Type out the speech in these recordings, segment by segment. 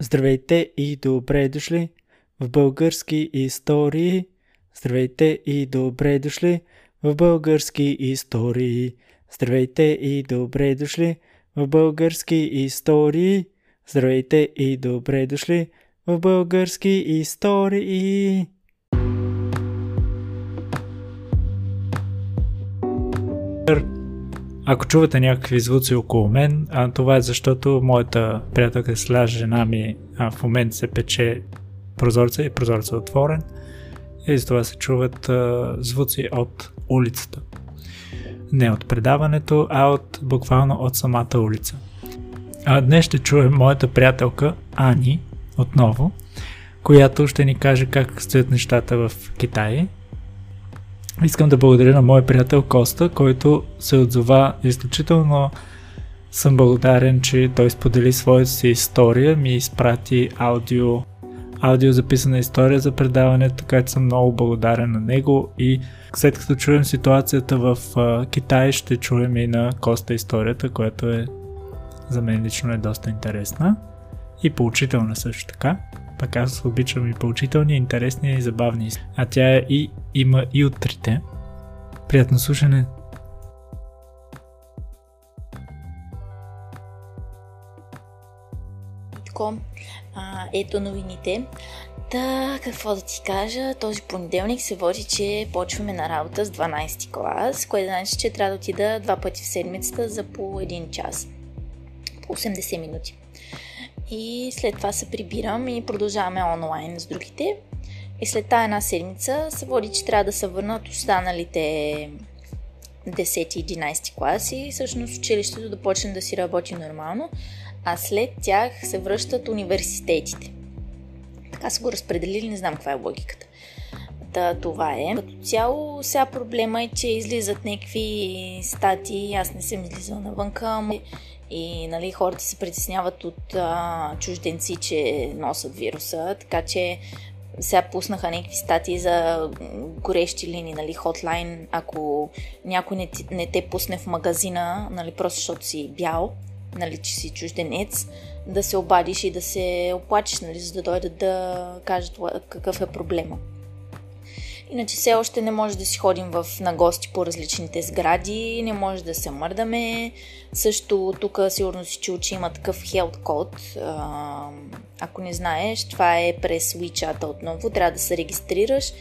Здравейте и добре дошли в български истории. Здравейте и добре дошли в български истории. Здравейте и добре дошли в български истории. Здравейте и добре дошли в български истории. Ако чувате някакви звуци около мен, а, това е защото моята приятелка сляж жена ми а, в момента се пече прозорца и прозорца е отворен и затова се чуват а, звуци от улицата. Не от предаването, а от буквално от самата улица. А днес ще чуем моята приятелка Ани отново, която ще ни каже как стоят нещата в Китай Искам да благодаря на моя приятел Коста, който се отзова изключително съм благодарен, че той сподели своята си история, ми изпрати аудио, аудио записана история за предаването, така че съм много благодарен на него и след като чуем ситуацията в Китай, ще чуем и на Коста историята, която е за мен лично е доста интересна и поучителна също така. Пък аз обичам и поучителни, интересни и забавни. А тя е и има и от трите. Приятно слушане! а, ето новините. Та, какво да ти кажа, този понеделник се води, че почваме на работа с 12 клас, което значи, че трябва да отида два пъти в седмицата за по един час. По 80 минути. И след това се прибирам и продължаваме онлайн с другите. И след тази една седмица се води, че трябва да се върнат останалите 10-11 класи и всъщност училището да почне да си работи нормално, а след тях се връщат университетите. Така са го разпределили, не знам каква е логиката. Та, това е. Като цяло, сега проблема е, че излизат някакви статии, аз не съм излизала навънка и нали, хората се притесняват от а, чужденци, че носят вируса, така че сега пуснаха някакви статии за горещи линии, нали, хотлайн, ако някой не, не те пусне в магазина, нали, просто защото си бял, нали, че си чужденец, да се обадиш и да се оплачеш, нали, за да дойдат да кажат какъв е проблема. Иначе все още не може да си ходим в, на гости по различните сгради, не може да се мърдаме. Също тук сигурно си чул, че има такъв health код. Ако не знаеш, това е през WeChat отново, трябва да се регистрираш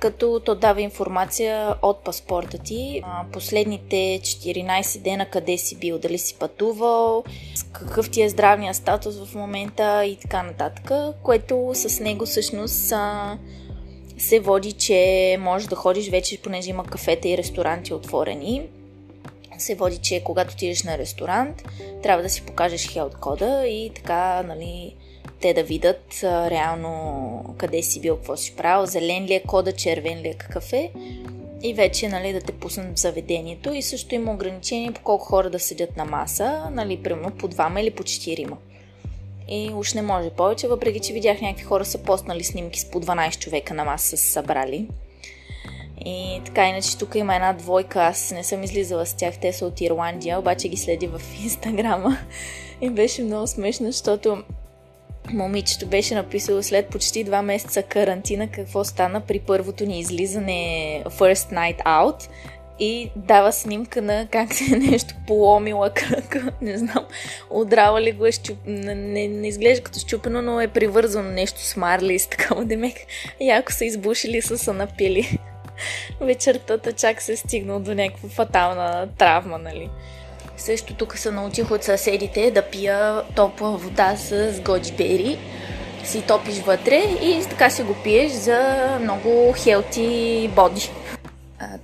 като то дава информация от паспорта ти, последните 14 дена къде си бил, дали си пътувал, какъв ти е здравния статус в момента и така нататък, което с него всъщност се води, че можеш да ходиш вече, понеже има кафета и ресторанти отворени. Се води, че когато отидеш на ресторант, трябва да си покажеш хелт кода и така, нали, те да видят а, реално къде си бил, какво си правил, зелен ли е кода, червен ли е какъв е и вече нали, да те пуснат в заведението и също има ограничение по колко хора да седят на маса, нали, примерно по двама или по четирима и уж не може повече, въпреки че видях някакви хора са постнали снимки с по 12 човека на маса са събрали. И така, иначе тук има една двойка, аз не съм излизала с тях, те са от Ирландия, обаче ги следи в Инстаграма. И беше много смешно, защото момичето беше написало след почти два месеца карантина какво стана при първото ни излизане First Night Out и дава снимка на как се е нещо поломила кръка, не знам, удрала ли го е щуп... не, не, изглежда като щупено, но е привързано нещо с марли и с такава демек. Яко са избушили, са са напили. Вечертата чак се е стигнал до някаква фатална травма, нали. Също тук се научих от съседите да пия топла вода с годжибери си топиш вътре и така си го пиеш за много хелти боди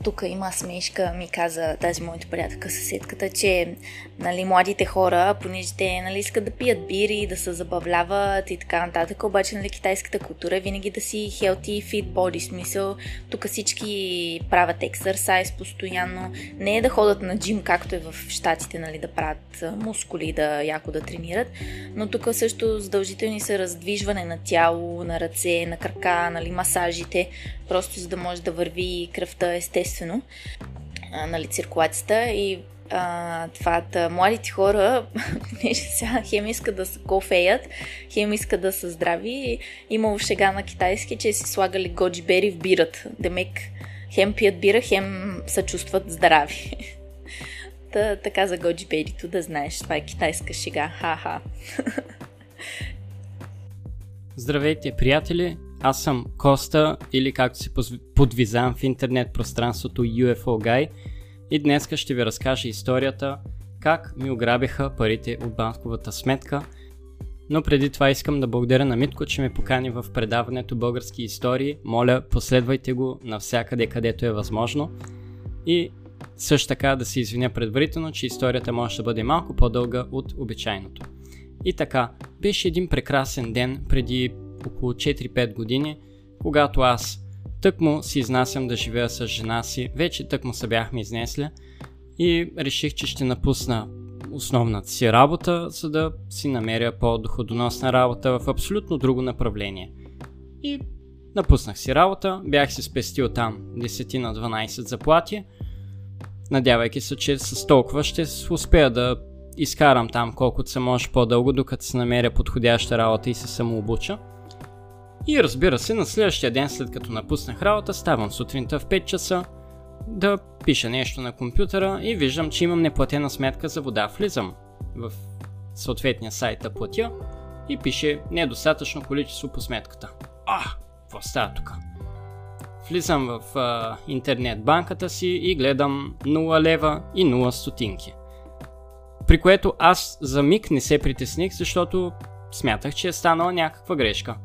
тук има смешка, ми каза тази моята приятелка съседката, че нали, младите хора, понеже те нали, искат да пият бири, да се забавляват и така нататък, обаче нали, китайската култура е винаги да си healthy, fit body, смисъл тук всички правят ексерсайз постоянно, не е да ходят на джим, както е в щатите, нали, да правят мускули, да яко да тренират, но тук също задължителни са раздвижване на тяло, на ръце, на крака, нали, масажите, просто за да може да върви кръвта естествено, нали, циркулацията и а, това, да, младите хора, понеже сега хем искат да се кофеят, хем искат да са здрави, имало шега на китайски, че си слагали годжи бери в бират. Демек, хем пият бира, хем се чувстват здрави. Та, така за годжи берито да знаеш, това е китайска шега. Ха-ха. Здравейте, приятели! Аз съм Коста, или както се подвизам в интернет пространството UFO Guy и днес ще ви разкажа историята как ми ограбиха парите от банковата сметка. Но преди това искам да благодаря на Митко, че ме покани в предаването Български истории. Моля, последвайте го навсякъде, където е възможно. И също така да се извиня предварително, че историята може да бъде малко по-дълга от обичайното. И така, беше един прекрасен ден преди около 4-5 години, когато аз тъкмо си изнасям да живея с жена си, вече тъкмо се бяхме изнесли и реших, че ще напусна основната си работа, за да си намеря по-доходоносна работа в абсолютно друго направление. И напуснах си работа, бях си спестил там 10 на 12 заплати, надявайки се, че с толкова ще успея да изкарам там колкото се може по-дълго, докато се намеря подходяща работа и се самообуча. И разбира се, на следващия ден, след като напуснах работа, ставам сутринта в 5 часа да пиша нещо на компютъра и виждам, че имам неплатена сметка за вода. Влизам в съответния сайт да платя и пише недостатъчно количество по сметката. А, какво става тук? Влизам в а, интернет банката си и гледам 0 лева и 0 стотинки. При което аз за миг не се притесних, защото смятах, че е станала някаква грешка.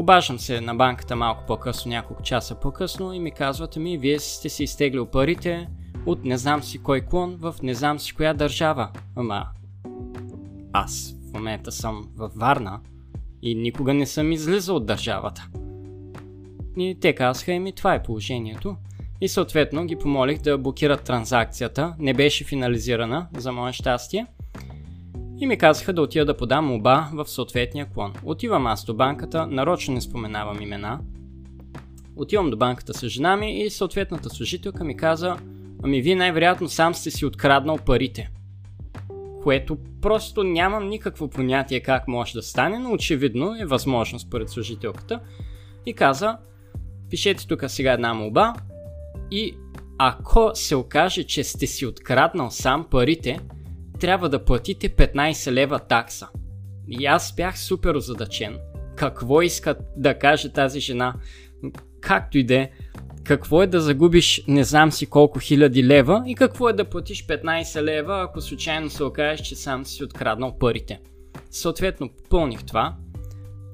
Обаждам се на банката малко по-късно, няколко часа по-късно и ми казват ми, вие сте си изтеглил парите от не знам си кой клон в не знам си коя държава. Ама аз в момента съм във Варна и никога не съм излизал от държавата. И те казаха ми това е положението. И съответно ги помолих да блокират транзакцията. Не беше финализирана, за мое щастие – и ми казаха да отида да подам моба в съответния клон. Отивам аз до банката, нарочно не споменавам имена. Отивам до банката с жена ми и съответната служителка ми каза, ами вие най-вероятно сам сте си откраднал парите. Което просто нямам никакво понятие как може да стане, но очевидно е възможно според служителката. И каза, пишете тук сега една молба и ако се окаже, че сте си откраднал сам парите, трябва да платите 15 лева такса. И аз бях супер озадачен. Какво иска да каже тази жена? Както и да е. Какво е да загубиш не знам си колко хиляди лева и какво е да платиш 15 лева, ако случайно се окажеш, че сам си откраднал парите. Съответно, попълних това.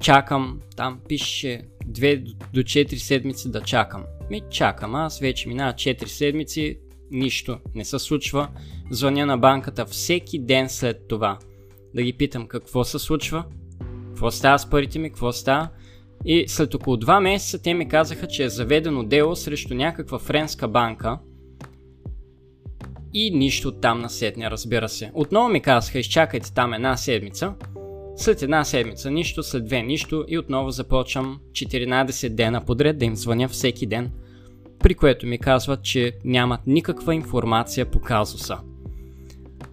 Чакам, там пише 2 до 4 седмици да чакам. Ми чакам, аз вече минава 4 седмици, нищо не се случва. Звъня на банката всеки ден след това. Да ги питам какво се случва, какво става с парите ми, какво става. И след около 2 месеца те ми казаха, че е заведено дело срещу някаква френска банка. И нищо там насетне, разбира се. Отново ми казаха, изчакайте там една седмица. След една седмица нищо, след две нищо и отново започвам 14 дена подред да им звъня всеки ден – при което ми казват, че нямат никаква информация по казуса.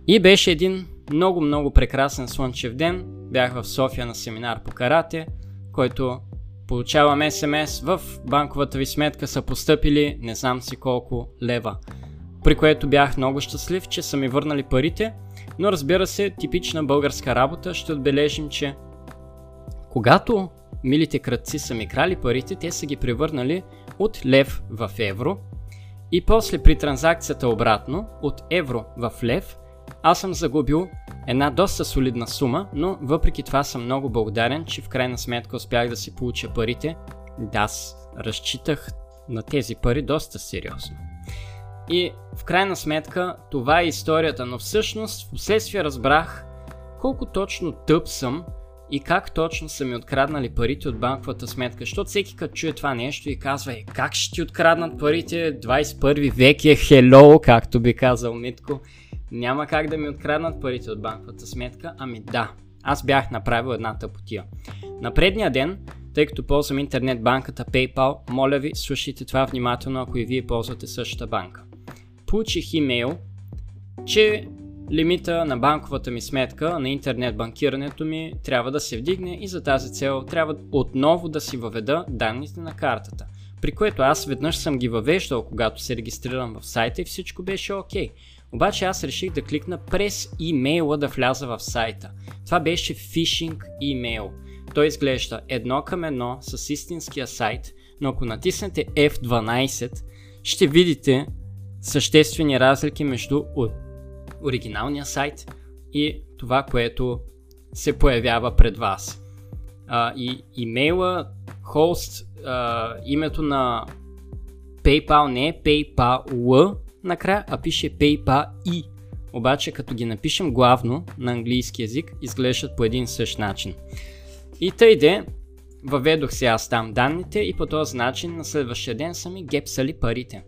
И беше един много-много прекрасен слънчев ден. Бях в София на семинар по карате, който получавам СМС в банковата ви сметка са поступили не знам си колко лева. При което бях много щастлив, че са ми върнали парите, но разбира се, типична българска работа ще отбележим, че когато милите кръци са ми крали парите, те са ги превърнали от лев в евро и после при транзакцията обратно от евро в лев аз съм загубил една доста солидна сума, но въпреки това съм много благодарен, че в крайна сметка успях да си получа парите. Да, аз разчитах на тези пари доста сериозно. И в крайна сметка това е историята, но всъщност в последствие разбрах колко точно тъп съм и как точно са ми откраднали парите от банковата сметка. Защото всеки като чуе това нещо и казва, е, как ще ти откраднат парите, 21 век е хело, както би казал Митко. Няма как да ми откраднат парите от банковата сметка. Ами да, аз бях направил една тъпотия. На предния ден, тъй като ползвам интернет банката PayPal, моля ви, слушайте това внимателно, ако и вие ползвате същата банка. Получих имейл, че лимита на банковата ми сметка на интернет банкирането ми трябва да се вдигне и за тази цел трябва отново да си въведа данните на картата. При което аз веднъж съм ги въвеждал, когато се регистрирам в сайта и всичко беше окей. Okay. Обаче аз реших да кликна през имейла да вляза в сайта. Това беше фишинг имейл. Той изглежда едно към едно с истинския сайт, но ако натиснете F12, ще видите съществени разлики между оригиналния сайт и това, което се появява пред вас. А, и имейла, хост, а, името на PayPal не е PayPal накрая, а пише PayPal и. Обаче като ги напишем главно на английски язик, изглеждат по един същ начин. И тъй де, въведох се аз там данните и по този начин на следващия ден са ми гепсали парите.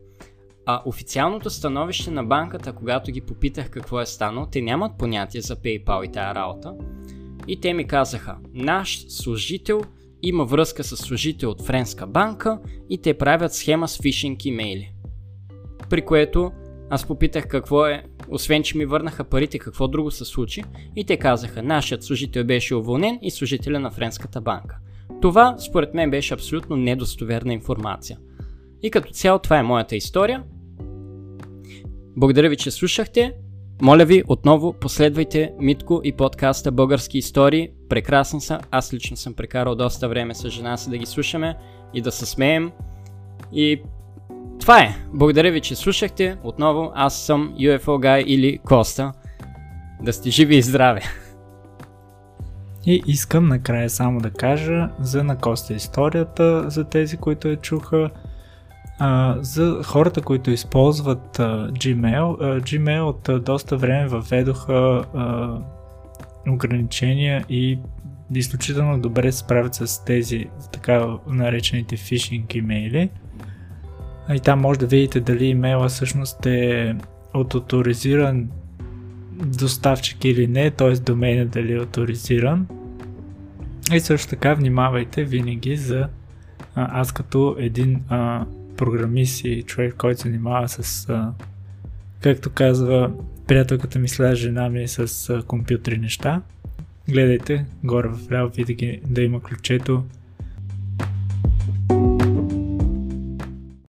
А официалното становище на банката, когато ги попитах какво е станало, те нямат понятие за PayPal и тая работа. И те ми казаха, наш служител има връзка с служител от френска банка и те правят схема с фишинг имейли. При което аз попитах какво е, освен че ми върнаха парите, какво друго се случи и те казаха, нашият служител беше уволнен и служителя на френската банка. Това според мен беше абсолютно недостоверна информация. И като цяло това е моята история. Благодаря ви, че слушахте. Моля ви, отново последвайте Митко и подкаста Български истории. Прекрасни са. Аз лично съм прекарал доста време с жена си да ги слушаме и да се смеем. И това е. Благодаря ви, че слушахте. Отново аз съм UFO Guy или Коста. Да сте живи и здрави! И искам накрая само да кажа за на Коста историята, за тези, които я чуха. А, за хората, които използват а, Gmail, а, Gmail от а, доста време въведоха а, ограничения и изключително добре се справят с тези така наречените фишинг имейли. И там може да видите дали имейла всъщност е от авторизиран доставчик или не, т.е. домейна дали е авторизиран. И също така внимавайте винаги за аз като един а, програмист и човек, който се занимава с, а, както казва приятелката ми след жена ми с а, компютри неща. Гледайте горе в ляво, видите да има ключето